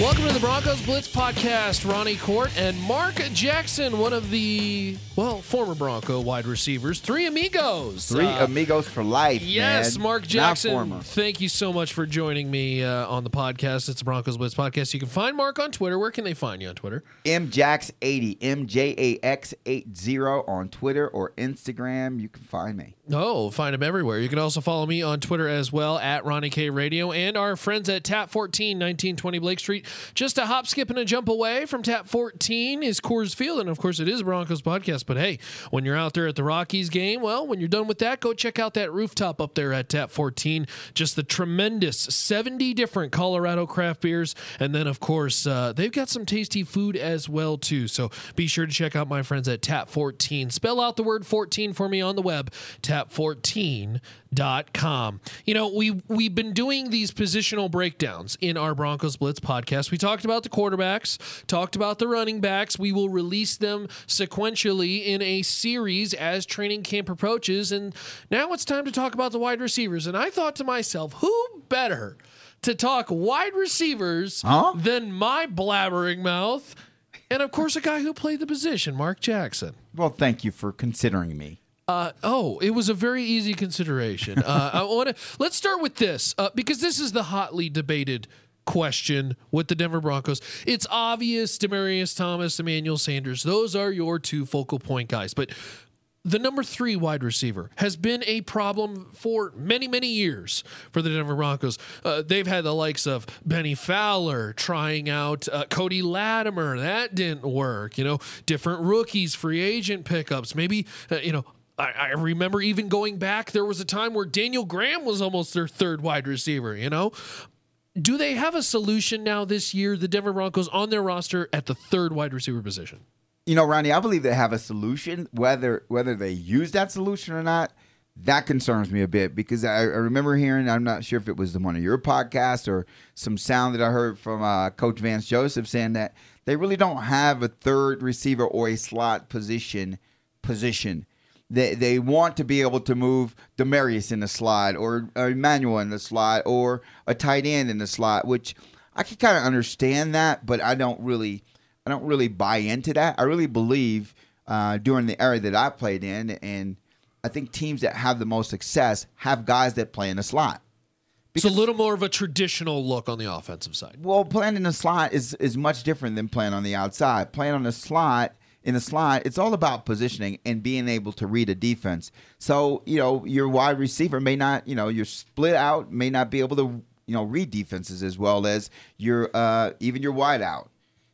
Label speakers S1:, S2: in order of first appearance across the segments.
S1: Welcome to the Broncos Blitz podcast. Ronnie Kohrt and Mark Jackson, one of the well former Bronco wide receivers, three amigos.
S2: Three
S1: Uh,
S2: amigos for life.
S1: Yes,
S2: man.
S1: Mark Jackson. Thank you so much for joining me uh, on the podcast. It's the Broncos Blitz podcast. You can find Mark on Twitter. Where can they find you on Twitter?
S2: MJax80, MJAX80 on Twitter or Instagram. You can find me.
S1: Oh, find him everywhere. You can also follow me on Twitter as well at Ronnie K Radio and our friends at Tap 14, 1920 Blake Street. Just a hop, skip, and a jump away from Tap 14 is Coors Field. And of course, it is Broncos podcast. But hey, when you're out there at the Rockies game, well, when you're done with that, go check out that rooftop up there at Tap 14. Just the tremendous 70 different Colorado craft beers. And then, of course, uh, they've got some tasty food as well, too. So be sure to check out my friends at Tap 14. Spell out the word 14 for me on the web, tap14.com. You know, we, we've been doing these positional breakdowns in our Broncos Blitz podcast. We talked about the quarterbacks, talked about the running backs. We will release them sequentially in a series as training camp approaches. And now it's time to talk about the wide receivers. And I thought to myself, who better to talk wide receivers
S2: Huh?
S1: than my blabbering mouth? And of course, a guy who played the position, Mark Jackson.
S2: Well, thank you for considering me.
S1: Uh, oh, it was a very easy consideration. Uh, I want to let's start with this uh, because this is the hotly debated question with the Denver Broncos. It's obvious Demaryius Thomas, Emmanuel Sanders, those are your two focal point guys, but the number three wide receiver has been a problem for many, many years for the Denver Broncos. Uh, they've had the likes of Bennie Fowler trying out uh, Cody Latimer. That didn't work. You know, different rookies, free agent pickups. Maybe, uh, you know, I, I remember even going back, there was a time where Daniel Graham was almost their third wide receiver, you know? Do they have a solution now this year, the Denver Broncos, on their roster at the third wide receiver position?
S2: You know, Ronnie, I believe they have a solution. Whether whether they use that solution or not, that concerns me a bit because I, I remember hearing. I'm not sure if it was the one of your podcasts or some sound that I heard from uh, Coach Vance Joseph saying that they really don't have a third receiver or a slot position position. They they want to be able to move Demaryius in the slot or, or Emmanuel in the slot or a tight end in the slot, which I can kind of understand that, but I don't really I don't really buy into that. I really believe uh, during the era that I played in, and I think teams that have the most success have guys that play in the slot.
S1: It's a little more of a traditional look on the offensive side.
S2: Well, playing in the slot is is much different than playing on the outside. Playing on the slot in the slot, it's all about positioning and being able to read a defense. So you know your wide receiver may not, you know, your split out may not be able to, you know, read defenses as well as your uh, even your wide out,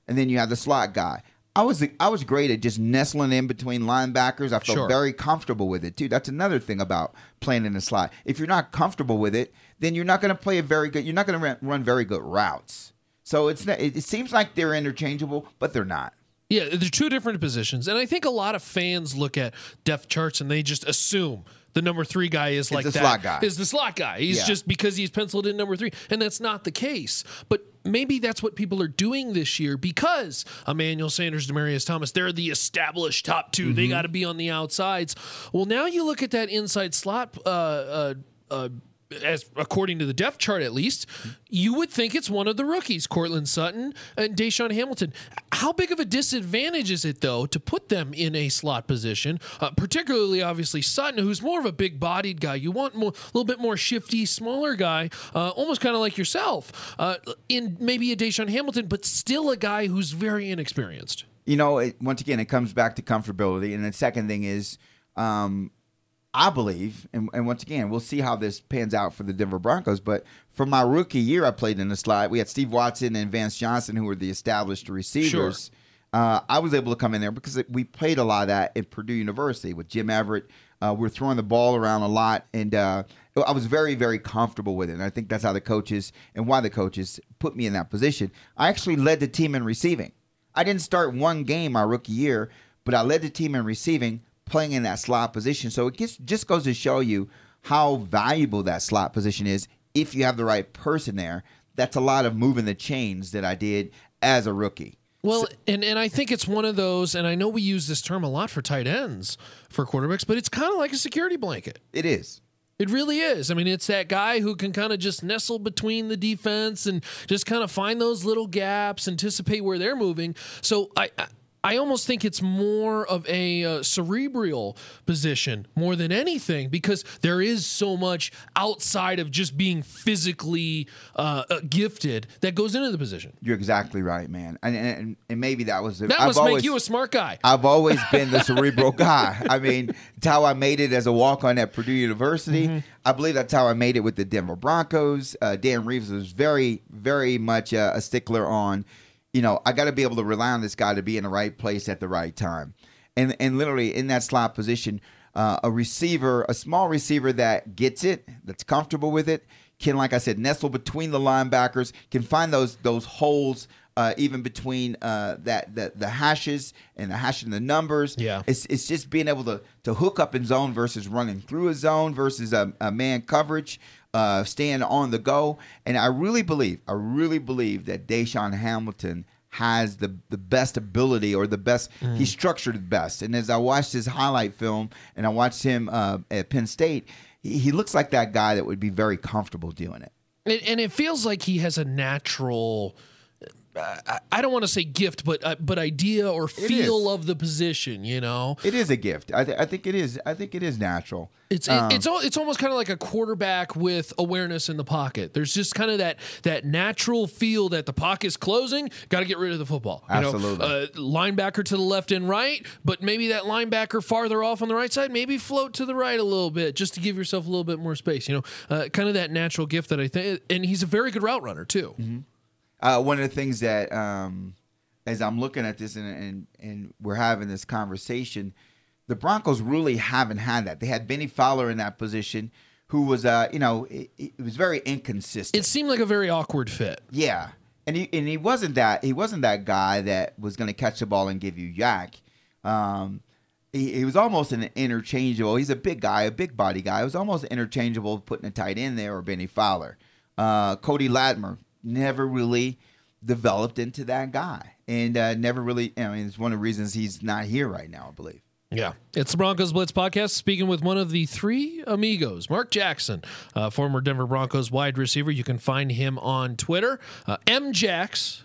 S2: and then you have the slot guy. I was I was great at just nestling in between linebackers. I felt
S1: Sure.
S2: very comfortable with it too. That's another thing about playing in the slot. If you're not comfortable with it, then you're not going to play a very good. You're not going to run very good routes. So it's it seems like they're interchangeable, but they're not.
S1: Yeah, they're two different positions. And I think a lot of fans look at depth charts and they just assume the number three guy is like
S2: the
S1: that.
S2: slot guy.
S1: Is the slot guy. He's
S2: Yeah.
S1: just because he's penciled in number three. And that's not the case. But maybe that's what people are doing this year because Emmanuel Sanders, Demaryius Thomas, they're the established top 2
S2: Mm-hmm.
S1: They got to be on the outsides. Well, now you look at that inside slot uh, uh, uh, as according to the depth chart at least, you would think it's one of the rookies, Courtland Sutton and DaeSean Hamilton. How big of a disadvantage is it though to put them in a slot position, uh, particularly obviously Sutton, who's more of a big-bodied guy. You want more, a little bit more shifty, smaller guy, uh, almost kind of like yourself, uh, in maybe a DaeSean Hamilton, but still a guy who's very inexperienced.
S2: You know, it, once again, it comes back to comfortability. And the second thing is, um, I believe, and, and once again, we'll see how this pans out for the Denver Broncos. But for my rookie year, I played in the slot. We had Steve Watson and Vance Johnson, who were the established receivers. Uh, I was able to come in there because we played a lot of that at Purdue University with Jim Everett. Uh, we're throwing the ball around a lot, and uh, I was very, very comfortable with it. And I think that's how the coaches and why the coaches put me in that position. I actually led the team in receiving. I didn't start one game my rookie year, but I led the team in receiving, playing in that slot position. So it gets, just goes to show you how valuable that slot position is if you have the right person there that's a lot of moving the chains that I did as a rookie.
S1: Well, and, and I think it's one of those, and I know we use this term a lot for tight ends for quarterbacks, but it's kind of like a security blanket.
S2: It is.
S1: It really is. I mean, it's that guy who can kind of just nestle between the defense and just kind of find those little gaps, anticipate where they're moving. So I, I I almost think it's more of a uh, cerebral position more than anything because there is so much outside of just being physically uh, uh, gifted that goes into the position.
S2: You're exactly right, man. And and, and maybe that was the,
S1: That
S2: I've
S1: must
S2: always,
S1: make you a smart guy.
S2: I've always been the cerebral guy. I mean, it's how I made it as a walk on at Purdue University.
S1: Mm-hmm.
S2: I believe that's how I made it with the Denver Broncos. Uh, Dan Reeves was very, very much uh, a stickler on, you know, I got to be able to rely on this guy to be in the right place at the right time. And, and literally in that slot position, uh, a receiver, a small receiver that gets it, that's comfortable with it, can, like I said, nestle between the linebackers, can find those those holes uh, even between uh, that the, the hashes and the hash and the numbers.
S1: Yeah.
S2: it's it's just being able to to hook up in zone versus running through a zone versus a, a man coverage, uh, staying on the go. And I really believe, I really believe that DaeSean Hamilton has the the best ability or the best he's structured the best. And as I watched his highlight film and I watched him uh, at Penn State, he, he looks like that guy that would be very comfortable doing it.
S1: And, and it feels like he has a natural. I- I don't want to say gift, but uh, but idea or feel of the position. You know,
S2: It is a gift. I, th- I think it is. I think it is natural.
S1: It's it, it's al- it's almost kind of like a quarterback with awareness in the pocket. There's just kind of that that natural feel that the pocket's closing. Got to get rid of the football. You know,
S2: Absolutely.
S1: uh, linebacker to the left and right, but maybe that linebacker farther off on the right side. Maybe float to the right a little bit just to give yourself a little bit more space. You know, uh, kind of that natural gift that I think. And he's a very good route runner too.
S2: Uh, one of the things that, um, as I'm looking at this and, and and we're having this conversation, the Broncos really haven't had that. They had Bennie Fowler in that position, who was, uh, you know, it, it was very inconsistent.
S1: It seemed like a very awkward fit.
S2: Yeah, and he and he wasn't that he wasn't that guy that was going to catch the ball and give you YAC. Um, he, he was almost an interchangeable. He's a big guy, a big body guy. It was almost interchangeable putting a tight end there or Bennie Fowler. Uh, Cody Latimer never really developed into that guy, and uh, never really. I mean, it's one of the reasons he's not here right now. I believe.
S1: Yeah. It's the Broncos Blitz podcast, speaking with one of the three amigos, Mark Jackson, uh, former Denver Broncos wide receiver. You can find him on Twitter, uh, MJax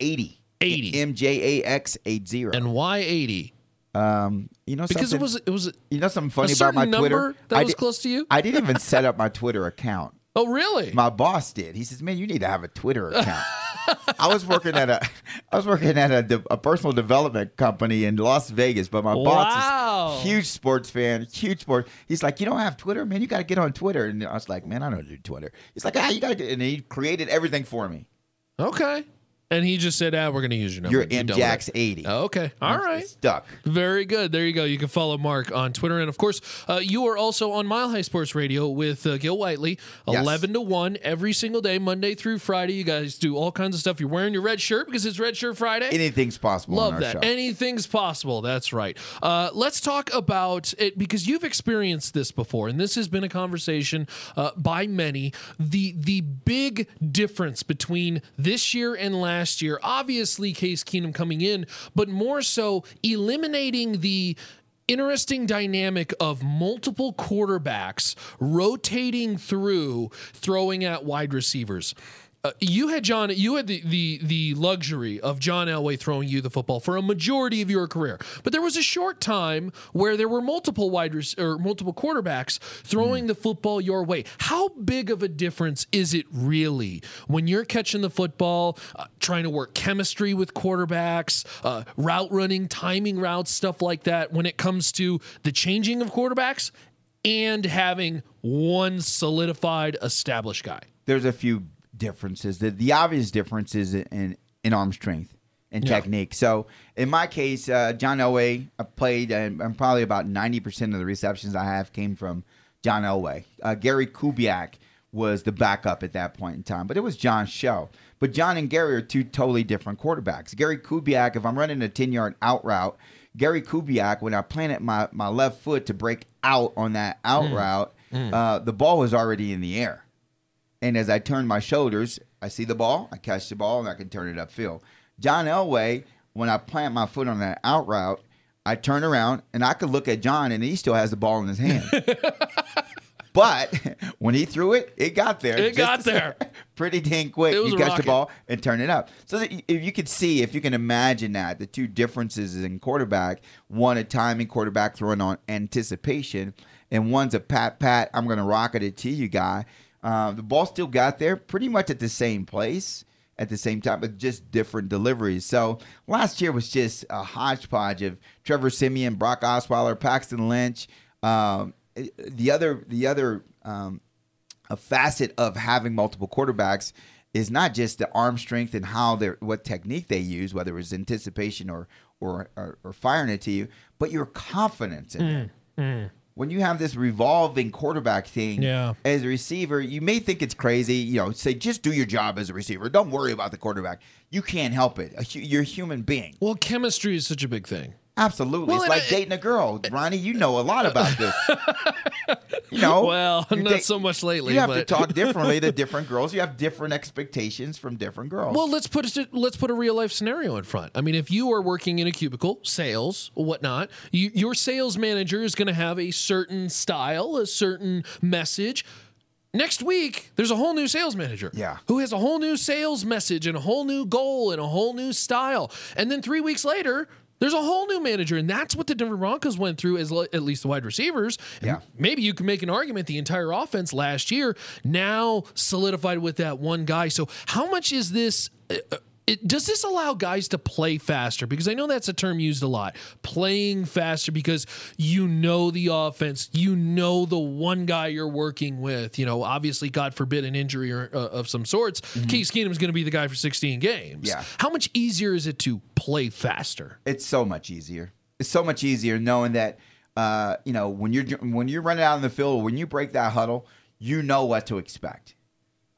S2: Eighty.
S1: 80.
S2: M J A X eight zero.
S1: and Y80.
S2: Um, you know
S1: Because it was it was
S2: you know something
S1: a
S2: funny about
S1: certain
S2: my
S1: number
S2: Twitter.
S1: that
S2: I
S1: was
S2: di-
S1: close to you.
S2: I didn't even set up my Twitter account.
S1: Oh, really?
S2: My boss did. He says, "Man, you need to have a Twitter account." I was working at a, I was working at a, de- a personal development company in Las Vegas, but my
S1: Wow.
S2: boss is huge sports fan, huge sport. He's like, "You don't have Twitter, man. You got to get on Twitter." And I was like, "Man, I don't do Twitter." He's like, "Ah, you got to," and he created everything for me.
S1: okay. And he just said, "Ah, we're going to use your number."
S2: You're
S1: You
S2: M
S1: done with
S2: Jax
S1: it.
S2: eighty.
S1: Oh, okay. All right.
S2: stuck.
S1: Very good. There you go. You can follow Mark on Twitter. And of course, uh, you are also on Mile High Sports Radio with uh, Gil Whiteley,
S2: Yes.
S1: 11 to 1 every single day, Monday through Friday. You guys do all kinds of stuff. You're wearing your red shirt because it's Red Shirt Friday.
S2: Anything's possible. on
S1: Love
S2: our
S1: that.
S2: Show.
S1: Anything's possible. That's right. Uh, let's talk about it because you've experienced this before, and this has been a conversation uh, by many. The the big difference between this year and last year, obviously, Case Keenum coming in, but more so eliminating the interesting dynamic of multiple quarterbacks rotating through throwing at wide receivers. Uh, you had John. You had the, the the luxury of John Elway throwing you the football for a majority of your career, but there was a short time where there were multiple wide rec- or multiple quarterbacks throwing the football your way. How big of a difference is it really when you're catching the football, uh, trying to work chemistry with quarterbacks, uh, route running, timing routes, stuff like that? When it comes to the changing of quarterbacks and having one solidified, established guy.
S2: There's a few differences. The, the obvious difference is in, in arm strength and
S1: Yeah.
S2: technique. So in my case, uh, John Elway, I played, and, and probably about 90% of the receptions I have came from John Elway. Uh, Gary Kubiak was the backup at that point in time, but it was John's show. But John and Gary are two totally different quarterbacks. Gary Kubiak, if I'm running a 10 yard out route, Gary Kubiak, when I planted my, my left foot to break out on that out route, uh, the ball was already in the air And as I turn my shoulders, I see the ball, I catch the ball, and I can turn it upfield. John Elway, when I plant my foot on that out route, I turn around and I could look at John and he still has the ball in his hand. but when he threw it, it got there.
S1: It got there.
S2: pretty dang quick.
S1: It was
S2: you catch the ball and turn it up. So that if you could see, if you can imagine that, the two differences in quarterback, one a timing quarterback throwing on anticipation, and one's a pat pat, I'm going to rocket it to you guy. Uh, the ball still got there pretty much at the same place at the same time, but just different deliveries. So last year was just a hodgepodge of Trevor Siemian, Brock Osweiler, Paxton Lynch. Um, the other, the other um, a facet of having multiple quarterbacks is not just the arm strength and how they're what technique they use, whether it's anticipation or or or, or firing it to you, but your confidence in them. When you have this revolving quarterback thing
S1: Yeah.
S2: as a receiver, you may think it's crazy. You know, say just do your job as a receiver. Don't worry about the quarterback. You can't help it. You're a human being.
S1: Well, chemistry is such a big thing.
S2: Absolutely.
S1: Well,
S2: it's like
S1: I-
S2: dating a girl. Ronnie, you know a lot about this. you know.
S1: Well, not
S2: date-
S1: so much lately.
S2: You have
S1: but.
S2: to talk differently to different girls. You have different expectations from different girls.
S1: Well, let's put it, let's put a real life scenario in front. I mean, if you are working in a cubicle, sales, whatnot, you, your sales manager is going to have a certain style, a certain message. Next week, there's a whole new sales manager.
S2: Yeah.
S1: Who has a whole new sales message and a whole new goal and a whole new style. And then three weeks later, there's a whole new manager. And that's what the Denver Broncos went through as le- at least the wide receivers. And
S2: Yeah.
S1: Maybe you can make an argument the entire offense last year now solidified with that one guy. So how much is this? uh, uh, It, does this allow guys to play faster? Because I know that's a term used a lot. Playing faster because you know the offense, you know the one guy you're working with. You know, obviously, God forbid an injury or, uh, of some sorts. Case is going to be the guy for 16 games.
S2: Yeah.
S1: How much easier is it to play faster?
S2: it's so much easier. It's so much easier knowing that uh, you know when you're when you're running out in the field, when you break that huddle, you know what to expect.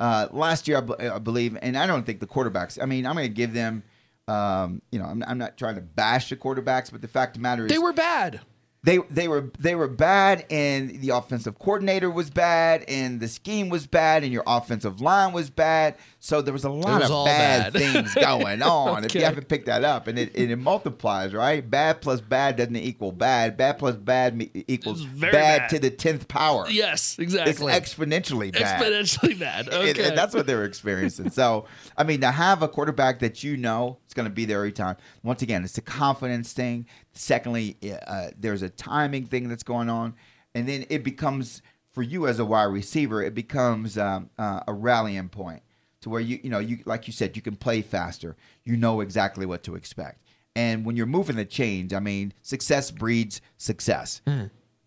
S2: Uh, last year, I, b- I believe, and I don't think the quarterbacks. I mean, I'm going to give them. Um, you know, I'm, I'm not trying to bash the quarterbacks, but the fact of the matter is,
S1: They were bad.
S2: They they were they were bad and the offensive coordinator was bad and the scheme was bad and your offensive line was bad so there was a lot
S1: was
S2: of bad,
S1: bad.
S2: things going on if you haven't picked that up and it, and it multiplies right bad plus bad doesn't equal bad bad plus bad equals bad,
S1: bad.
S2: to the 10th power
S1: Yes, exactly it's
S2: exponentially bad
S1: Exponentially bad. Okay.
S2: and, and that's what they're experiencing. so, I mean, to have a quarterback that you know is going to be there every time. Once again, it's a confidence thing. Secondly, uh, there's a timing thing that's going on, and then it becomes for you as a wide receiver, it becomes um, uh, a rallying point to where you, you know, you like you said, you can play faster. You know exactly what to expect. And when you're moving the chains, I mean, success breeds success.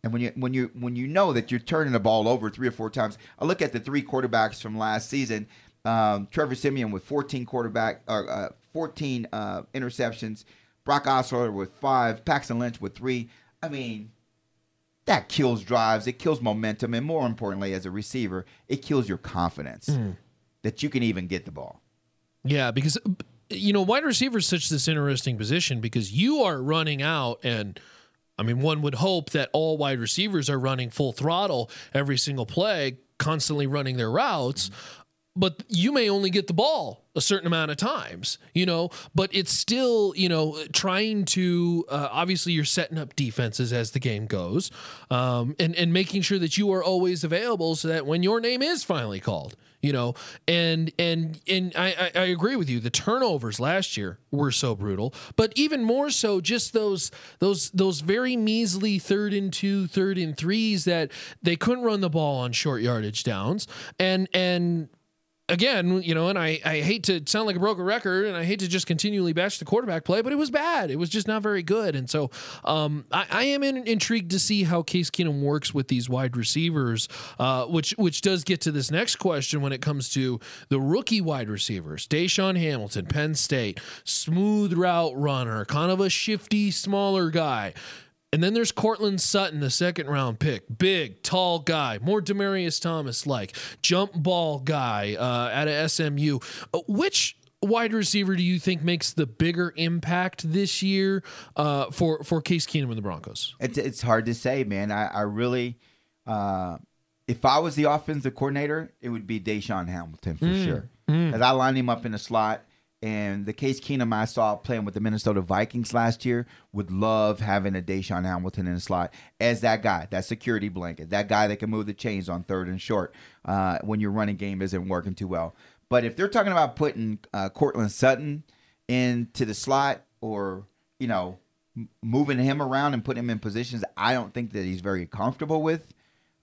S2: And when you when you when you know that you're turning the ball over three or four times, I look at the three quarterbacks from last season. Um, Trevor Siemian with 14 quarterback or uh, 14 uh, interceptions. Brock Osweiler with five. Paxton Lynch with three. I mean, that kills drives. It kills momentum, and more importantly, as a receiver, it kills your confidence hmm. that you can even get the ball.
S1: Yeah, because you know, wide receiver is such this interesting position because you are running out and I mean, one would hope that all wide receivers are running full throttle every single play, constantly running their routes. But you may only get the ball a certain amount of times, you know. But it's still, you know, trying to uh, obviously you're setting up defenses as the game goes, um, and and making sure that you are always available so that when your name is finally called, you know, and and and I, I, I agree with you. The turnovers last year were so brutal, but even more so, just those those those very measly third and two, third and threes that they couldn't run the ball on short yardage downs, and and again, you know, and I, I hate to sound like a broken record and I hate to just continually bash the quarterback play, but it was bad. It was just not very good. And so um, I, I am in, intrigued to see how Case Keenum works with these wide receivers, uh, which which does get to this next question when it comes to the rookie wide receivers. DaeSean Hamilton, Penn State, smooth route runner, kind of a shifty, smaller guy. And then there's Courtland Sutton, the second round pick. Big, tall guy, more Demaryius Thomas like, jump ball guy uh, out of SMU. Uh, which wide receiver do you think makes the bigger impact this year uh, for, for Case Keenum and the Broncos?
S2: It's, it's hard to say, man. I, I really, uh, if I was the offensive coordinator, it would be DaeSean Hamilton for
S1: Mm.
S2: sure. As I lined him up in the slot, and the Case Keenum I saw playing with the Minnesota Vikings last year would love having a DaeSean Hamilton in the slot as that guy, that security blanket, that guy that can move the chains on third and short uh, when your running game isn't working too well. But if they're talking about putting uh, Courtland Sutton into the slot or you know moving him around and putting him in positions I don't think that he's very comfortable with.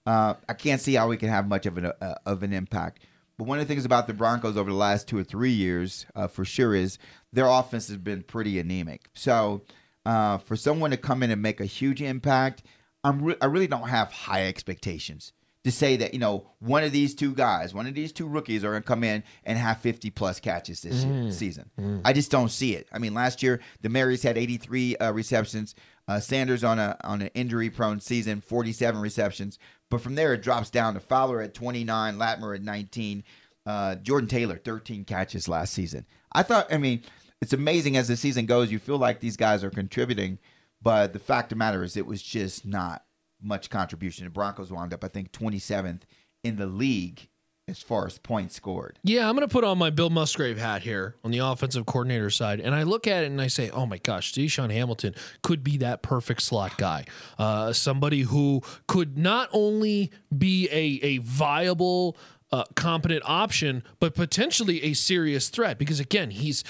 S2: Uh, I can't see how he can have much of an uh, of an impact. But one of the things about the Broncos over the last two or three years, uh, for sure, is their offense has been pretty anemic. So uh, for someone to come in and make a huge impact, I'm re- I really don't have high expectations to say that you know one of these two guys, one of these two rookies, are going to come in and have 50 plus catches this year, season. I just don't see it. I mean, last year Demaryius had 83 uh, receptions. Uh, Sanders on a on an injury prone season, 47 receptions. But from there it drops down to Fowler at 29, Latimer at 19, uh, Jordan Taylor 13 catches last season. I thought, I mean, it's amazing as the season goes. You feel like these guys are contributing, but the fact of the matter is, it was just not much contribution. The Broncos wound up, I think, 27th in the league as far as points scored.
S1: Yeah, I'm going to put on my Bill Musgrave hat here on the offensive coordinator side, and I look at it and I say, "Oh my gosh, DaeSean Hamilton could be that perfect slot guy, uh, somebody who could not only be a a viable." Uh, competent option, but potentially a serious threat because again, he's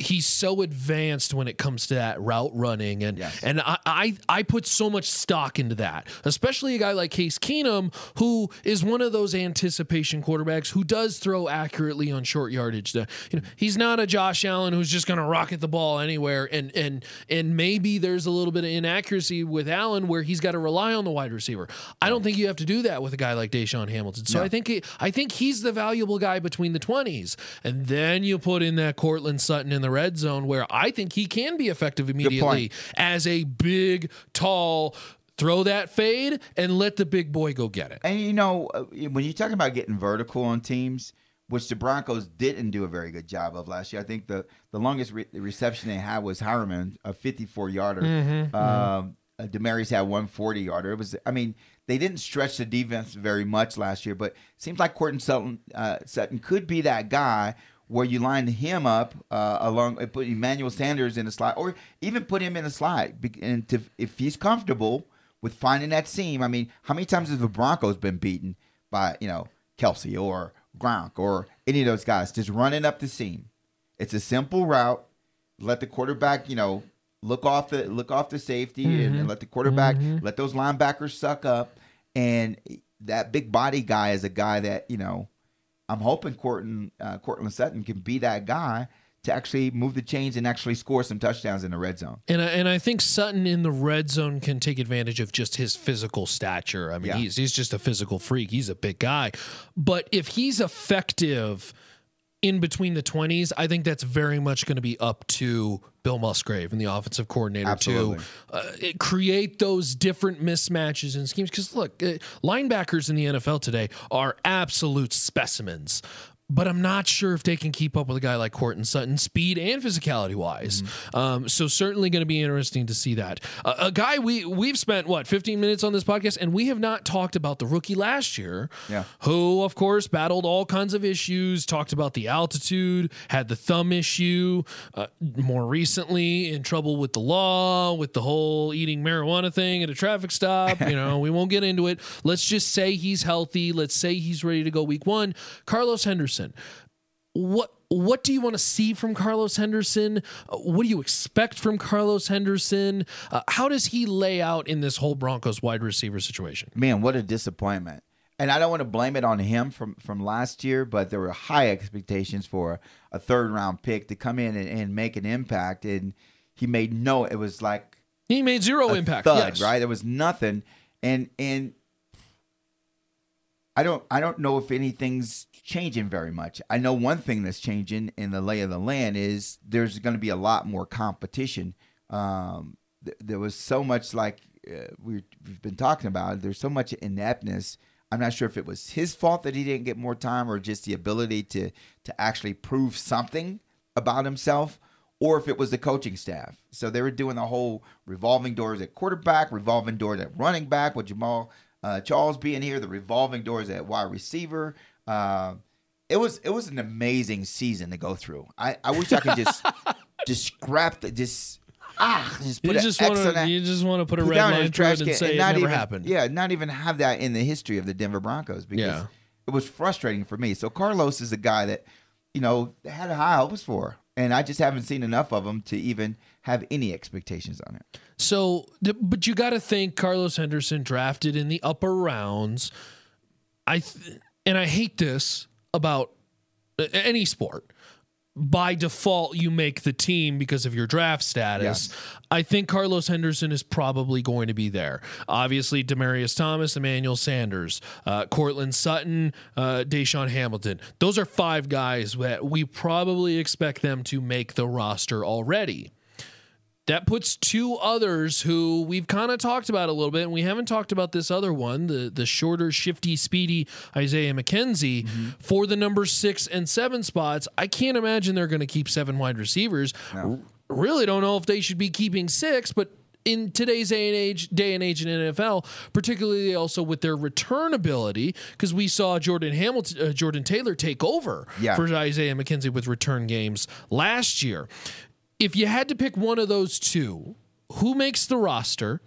S1: he's so advanced when it comes to that route running, and
S2: Yes.
S1: and I, I I put so much stock into that, especially a guy like Case Keenum, who is one of those anticipation quarterbacks who does throw accurately on short yardage. You know, he's not a Josh Allen who's just going to rocket the ball anywhere, and and and maybe there's a little bit of inaccuracy with Allen where he's got to rely on the wide receiver. I don't think you have to do that with a guy like DaeSean Hamilton. So
S2: No.
S1: I think he, I think he's the valuable guy between the twenties, and then you put in that Courtland Sutton in the red zone where I think he can be effective immediately as a big, tall. Throw that fade and let the big boy go get it.
S2: And you know, uh, when you're talking about getting vertical on teams, which the Broncos didn't do a very good job of last year, I think the the longest re- reception they had was Heuerman, a 54 yarder.
S1: Mm-hmm,
S2: Um, uh, Demaryius had 140 yarder. It was, I mean, they didn't stretch the defense very much last year, but seems like Courtland Sutton, uh, Sutton could be that guy where you line him up uh, along, put Emmanuel Sanders in the slot, or even put him in slot, be- and to, if he's comfortable with finding that seam. I mean, how many times has the Broncos been beaten by you know Kelce or Gronk or any of those guys just running up the seam? It's a simple route. Let the quarterback, you know, look off the look off the safety and, and let the quarterback let those linebackers suck up. And that big body guy is a guy that you know. I'm hoping Courtland uh, Courtland Sutton can be that guy to actually move the chains and actually score some touchdowns in the red zone.
S1: And I, and I think Sutton in the red zone can take advantage of just his physical stature. I mean,
S2: Yeah.
S1: he's he's just a physical freak. He's a big guy, but if he's effective in between the twenties, I think that's very much going to be up to Bill Musgrave and the offensive coordinator
S2: Absolutely.
S1: to uh, create those different mismatches and schemes. Because look, uh, linebackers in the NFL today are absolute specimens. But I'm not sure if they can keep up with a guy like Courtland Sutton, speed and physicality wise. Um, so certainly going to be interesting to see that. Uh, a guy we we've spent what 15 minutes on this podcast, and we have not talked about the rookie last year,
S2: Yeah.
S1: who of course battled all kinds of issues. Talked about the altitude, had the thumb issue. Uh, more recently, in trouble with the law, with the whole eating marijuana thing at a traffic stop. You know, we won't get into it. Let's just say he's healthy. Let's say he's ready to go week one. Carlos Henderson what what do you want to see from Carlos Henderson? Uh, what do you expect from Carlos Henderson? Uh, how does he lay out in this whole Broncos wide receiver situation?
S2: Man, what a disappointment. And I don't want to blame it on him from, from last year, but there were high expectations for a third round pick to come in and, and make an impact. And he made no, it was like
S1: He made zero
S2: a
S1: impact.
S2: thud,
S1: yes.
S2: right? There was nothing. And, and I don't, I don't know if anything's changing very much. I know one thing that's changing in the lay of the land is there's going to be a lot more competition. Um, th- there was so much like uh, we, we've been talking about. There's so much ineptness. I'm not sure if it was his fault that he didn't get more time, or just the ability to to actually prove something about himself, or if it was the coaching staff. So they were doing the whole revolving doors at quarterback, revolving doors at running back with Jamaal uh, Charles being here, the revolving doors at wide receiver. Uh, it was it was an amazing season to go through. I, I wish I could just just scrap the just ah just put
S1: You just want to you just want to put a
S2: put
S1: red line through
S2: trash
S1: it
S2: can
S1: and say it
S2: not
S1: never
S2: even,
S1: happened.
S2: Yeah, not even have that in the history of the Denver Broncos because
S1: Yeah.
S2: it was frustrating for me. So Carlos is a guy that you know had high hopes for, and I just haven't seen enough of him to even have any expectations on it.
S1: So, but you got to think Carlos Henderson drafted in the upper rounds. I th- and I hate this about uh, any sport. By default, you make the team because of your draft status.
S2: Yes.
S1: I think Carlos Henderson is probably going to be there. Obviously, Demaryius Thomas, Emmanuel Sanders, uh, Courtland Sutton, uh, DaeSean Hamilton. Those are five guys that we probably expect them to make the roster already. That puts two others who we've kind of talked about a little bit, and we haven't talked about this other one, the the shorter, shifty, speedy Isaiah McKenzie for the number six and seven spots. I can't imagine they're going to keep seven wide receivers. R- Really don't know if they should be keeping six, but in today's day and age, day and age in NFL, particularly also with their return ability, because we saw Jordan Hamilton, uh, Jordan Taylor take over
S2: Yeah.
S1: for Isaiah McKenzie with return games last year. If you had to pick one of those two, who makes the roster?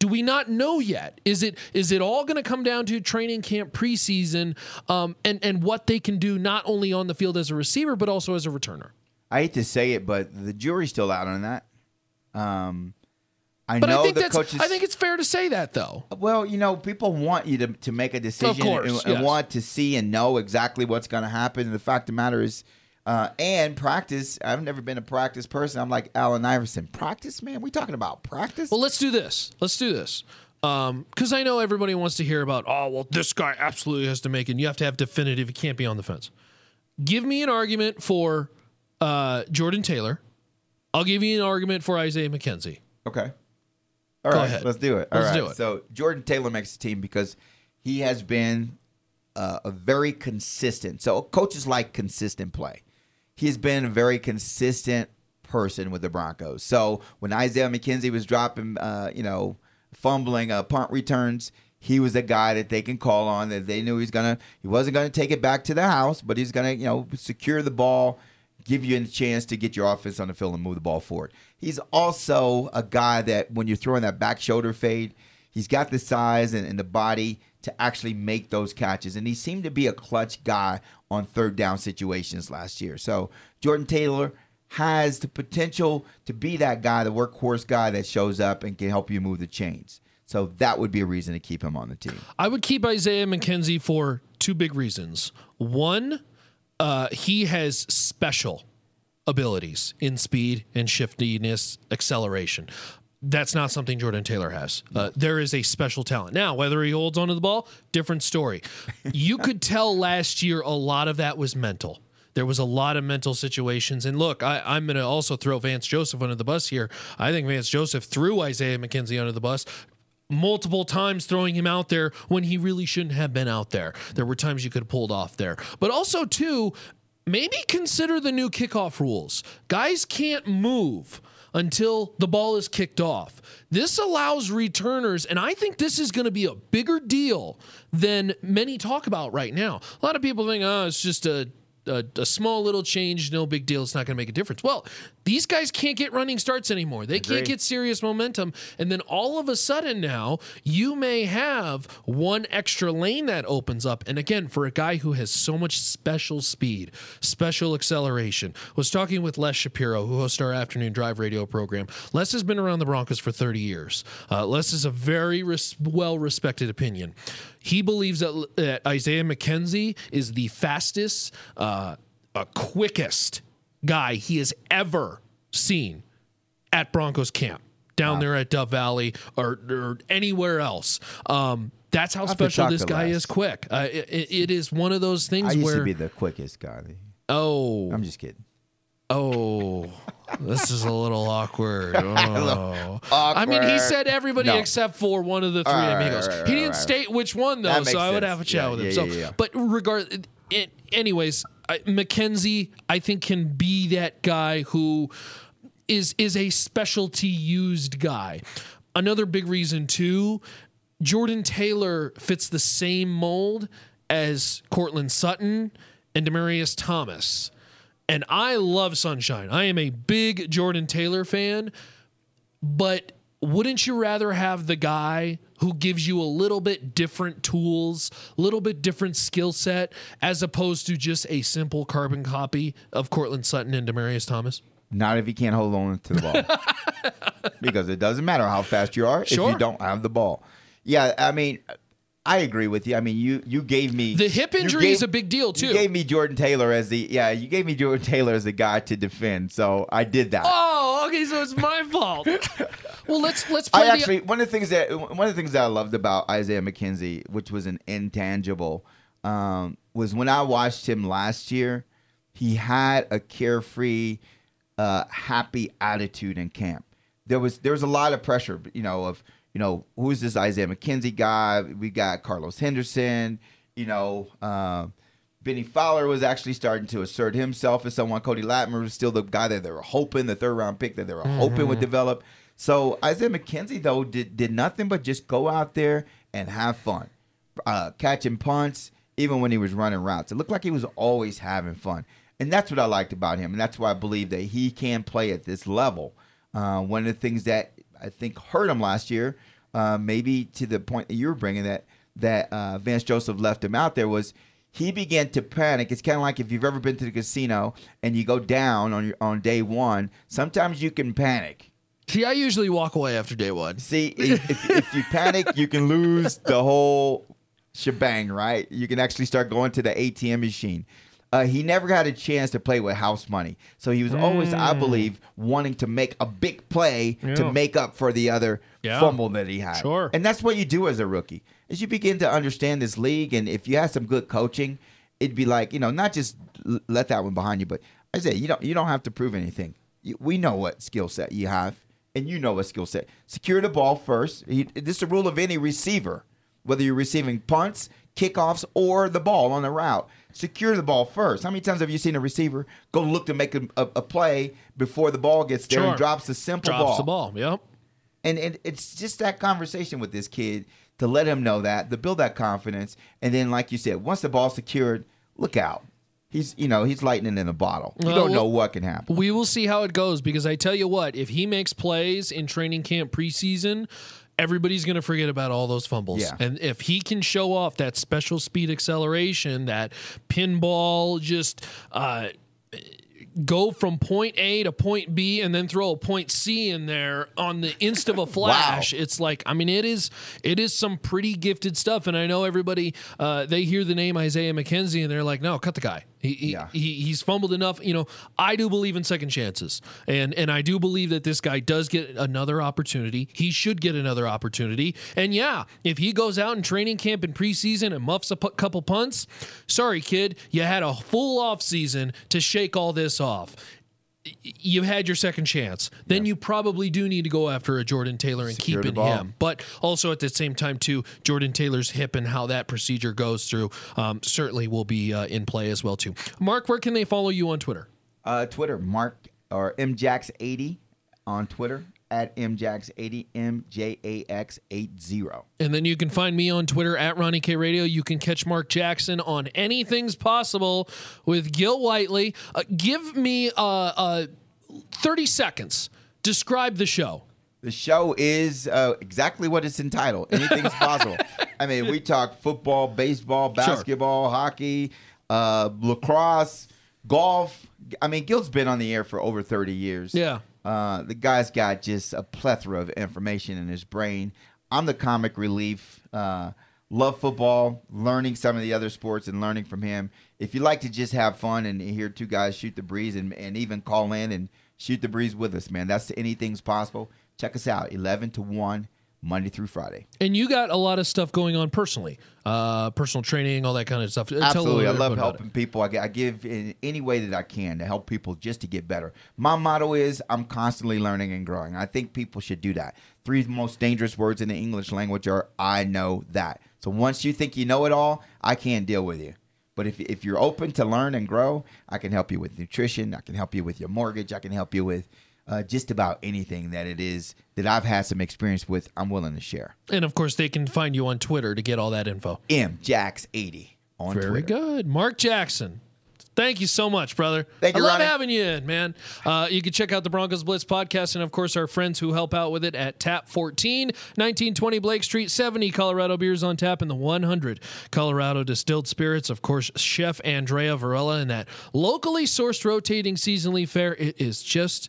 S1: Do we not know yet? Is it is it all going to come down to training camp preseason um, and and what they can do not only on the field as a receiver but also as a returner?
S2: I hate to say it, but the jury's still out on that. Um, I
S1: But
S2: know
S1: I think
S2: the
S1: that's
S2: coaches.
S1: I think it's fair to say that though.
S2: Well, you know, people want you to, to make a decision
S1: course,
S2: and, and
S1: yes.
S2: want to see and know exactly what's going to happen. And the fact of the matter is, uh, and practice. I've never been a practice person. I'm like Allen Iverson. Practice, man. We talking about practice?
S1: Well, let's do this. Let's do this. Because I know everybody wants to hear about, oh, well, this guy absolutely has to make it. And you have to have definitive. He can't be on the fence. Give me an argument for uh, Jordan Taylor. I'll give you an argument for Isaiah McKenzie.
S2: Okay. All
S1: Go
S2: right,
S1: ahead.
S2: let's do it. All
S1: Let's
S2: right.
S1: do it.
S2: So Jordan Taylor makes the team because he has been uh, a very consistent. So coaches like consistent play. He's been a very consistent person with the Broncos. So when Isaiah McKenzie was dropping, uh, you know, fumbling uh, punt returns, he was a guy that they can call on. That they knew he's gonna, he wasn't gonna take it back to the house, but he's gonna, you know, secure the ball, give you a chance to get your offense on the field and move the ball forward. He's also a guy that when you're throwing that back shoulder fade, he's got the size and, and the body to actually make those catches. And he seemed to be a clutch guy on third down situations last year. So Jordan Taylor has the potential to be that guy, the workhorse guy that shows up and can help you move the chains. So that would be a reason to keep him on the team.
S1: I would keep Isaiah McKenzie for two big reasons. One, uh, he has special abilities in speed and shiftiness, acceleration. That's not something Jordan Taylor has. Uh, there is a special talent. Now, whether he holds onto the ball, different story. You could tell last year a lot of that was mental. There was a lot of mental situations. And look, I, I'm going to also throw Vance Joseph under the bus here. I think Vance Joseph threw Isaiah McKenzie under the bus multiple times throwing him out there when he really shouldn't have been out there. There were times you could have pulled off there. But also, too, maybe consider the new kickoff rules. Guys can't move until the ball is kicked off. This allows returners, and I think this is going to be a bigger deal than many talk about right now. A lot of people think, oh, it's just a a, a small little change, no big deal. It's not going to make a difference. Well, these guys can't get running starts anymore. They can't get serious momentum. And then all of a sudden now, you may have one extra lane that opens up. And again, for a guy who has so much special speed, special acceleration, was talking with Les Shapiro, who hosts our afternoon drive radio program. Les has been around the Broncos for 30 years. Uh, Les is a very res- well respected opinion. He believes that, that Isaiah McKenzie is the fastest, uh, uh, quickest guy he has ever seen at Broncos camp down there at Dove Valley or, or anywhere else. Um, that's how special this guy is quick. Uh, it, it is one of those things
S2: I used
S1: where
S2: to be the quickest guy.
S1: oh
S2: I'm just kidding.
S1: Oh this is a little awkward. Oh. I mean, he said everybody
S2: No.
S1: except for one of the three
S2: right,
S1: amigos.
S2: all right,
S1: he didn't
S2: right.
S1: state which one though, so
S2: makes
S1: I would have a chat
S2: Yeah,
S1: with him.
S2: yeah,
S1: so,
S2: yeah.
S1: but regard it, anyways, I, McKenzie, I think can be that guy who is is a specialty used guy. Another big reason too Jordan Taylor fits the same mold as Courtland Sutton and Demaryius Thomas. And I love Sunshine. I am a big Jordan Taylor fan, but wouldn't you rather have the guy who gives you a little bit different tools, a little bit different skill set, as opposed to just a simple carbon copy of Courtland Sutton and Demaryius Thomas?
S2: Not if you can't hold on to the ball. because it doesn't matter how fast you are
S1: Sure.
S2: if you don't have the ball. Yeah, I mean, I agree with you. I mean, you you gave me
S1: The hip injury
S2: gave-
S1: is a big deal, too.
S2: You gave me Jordan Taylor as the yeah. You gave me Jordan Taylor as the guy to defend, so I did that.
S1: Oh, okay, so it's my fault. well, let's let's play
S2: I
S1: the
S2: actually one of the things that one of the things that I loved about Isaiah McKenzie, which was an intangible, um, was when I watched him last year. He had a carefree, uh, happy attitude in camp. There was there was a lot of pressure, you know, of you know who's this Isaiah McKenzie guy? We got Carlos Henderson, you know. Um, Bennie Fowler was actually starting to assert himself as someone. Cody Latimer was still the guy that they were hoping, the third round pick that they were hoping would develop. So Isaiah McKenzie though did did nothing but just go out there and have fun, uh, catching punts, even when he was running routes. It looked like he was always having fun, and that's what I liked about him, and that's why I believe that he can play at this level. Uh, one of the things that I think hurt him last year, uh, maybe to the point that you were bringing that that uh, Vance Joseph left him out there was he began to panic. It's kind of like if you've ever been to the casino and you go down on your on day one. Sometimes you can panic.
S1: See, I usually walk away after day one.
S2: See, if, if, if you panic, you can lose the whole shebang. Right? You can actually start going to the ATM machine. Uh, he never had a chance to play with house money, so he was always, I believe, wanting to make a big play
S1: Yeah.
S2: to make up for the other
S1: Yeah.
S2: fumble that he had.
S1: Sure.
S2: And that's what you do as a rookie. As you begin to understand this league, and if you have some good coaching, it'd be like you know, not just l- let that one behind you, but I say you don't you don't have to prove anything. You, we know what skill set you have, and you know what skill set. Secure the ball first. He, this is the rule of any receiver, whether you're receiving punts, kickoffs, or the ball on the route. Secure the ball first. How many times have you seen a receiver go look to make a, a, a play before the ball gets there
S1: Sure.
S2: and drops a simple
S1: Drops
S2: ball?
S1: the ball. Yep.
S2: and, and it's just that conversation with this kid to let him know that to build that confidence and then like you said once the ball's secured look out he's you know he's lightning in a bottle you
S1: Well,
S2: don't know what can happen
S1: We will see how it goes because I tell you what, if he makes plays in training camp preseason, everybody's going to forget about all those fumbles.
S2: Yeah.
S1: And if he can show off that special speed acceleration, that pinball, just uh, go from point A to point B and then throw a point C in there on the inst of a flash. It's like I mean it is it is some pretty gifted stuff and I know everybody uh, they hear the name Isaiah McKenzie and they're like no cut the guy. He, he,
S2: Yeah.
S1: he he's fumbled enough, you know. I do believe in second chances. And and I do believe that this guy does get another opportunity. He should get another opportunity. And yeah, if he goes out in training camp and preseason and muffs a couple punts, sorry kid, you had a full off season to shake all this off. Y- You've had your second chance. Then you probably do need to go after a Jordan Taylor and
S2: Secure
S1: keeping him. But also at the same time, too, Jordan Taylor's hip and how that procedure goes through um, certainly will be uh, in play as well, too. Mark, where can they follow you on Twitter?
S2: uh, twitter mark or mjax80 on twitter at mjax80 mjax80
S1: And then you can find me on Twitter at Ronnie K Radio. You can catch Mark Jackson on Anything's Possible with Gil Whiteley. Uh, give me uh, uh, 30 seconds. Describe the show.
S2: The show is uh, exactly what it's entitled. Anything's possible. I mean, we talk football, baseball, basketball, hockey, uh, lacrosse, golf. I mean, Gil's been on the air for over 30 years.
S1: Yeah.
S2: Uh, the guy's got just a plethora of information in his brain. I'm the comic relief. Uh, love football, learning some of the other sports and learning from him. If you like to just have fun and hear two guys shoot the breeze and, and even call in and shoot the breeze with us, man, that's anything's possible. Check us out, 11 to 1, Monday through Friday.
S1: And you got a lot of stuff going on personally, uh, personal training, all that kind of stuff.
S2: Absolutely. I love helping people. I, I give in any way that I can to help people just to get better. My motto is I'm constantly learning and growing. I think people should do that. Three most dangerous words in the English language are I know that. So once you think you know it all, I can't deal with you. But if, if you're open to learn and grow, I can help you with nutrition. I can help you with your mortgage. I can help you with uh, just about anything that it is that I've had some experience with. I'm willing to share.
S1: And of course, they can find you on Twitter to get all that info.
S2: M Jax eighty on Twitter.
S1: Very
S2: Twitter.
S1: good. Mark Jackson. Thank you so much, brother.
S2: Thank you,
S1: I love
S2: Ronnie.
S1: having you in, man. Uh, you can check out the Broncos Blitz podcast and, of course, our friends who help out with it at Tap 14, 1920 Blake Street, 70 Colorado beers on tap, and the 100 Colorado distilled spirits. Of course, Chef Andrea Varela and that locally sourced rotating seasonally fare. It is just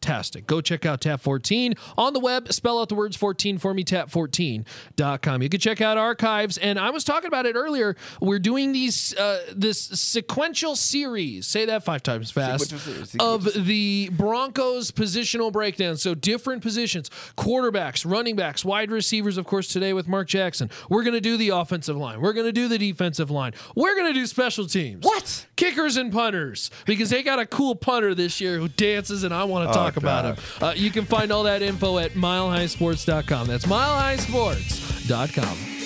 S1: fantastic. Go check out Tap 14 on the web. Spell out the words 14 for me, tap14.com. You can check out archives. And I was talking about it earlier. We're doing these uh, this sequential series. Say that five times fast.
S2: Sequential
S1: Of the Broncos positional breakdown. So different positions, quarterbacks, running backs, wide receivers, of course, today with Mark Jackson. We're going to do the offensive line. We're going to do the defensive line. We're going to do special teams.
S2: What?
S1: Kickers and punters. Because they got a cool punter this year who dances, and I want to talk about him. Uh, you can find all that info at milehighsports.com. That's milehighsports.com.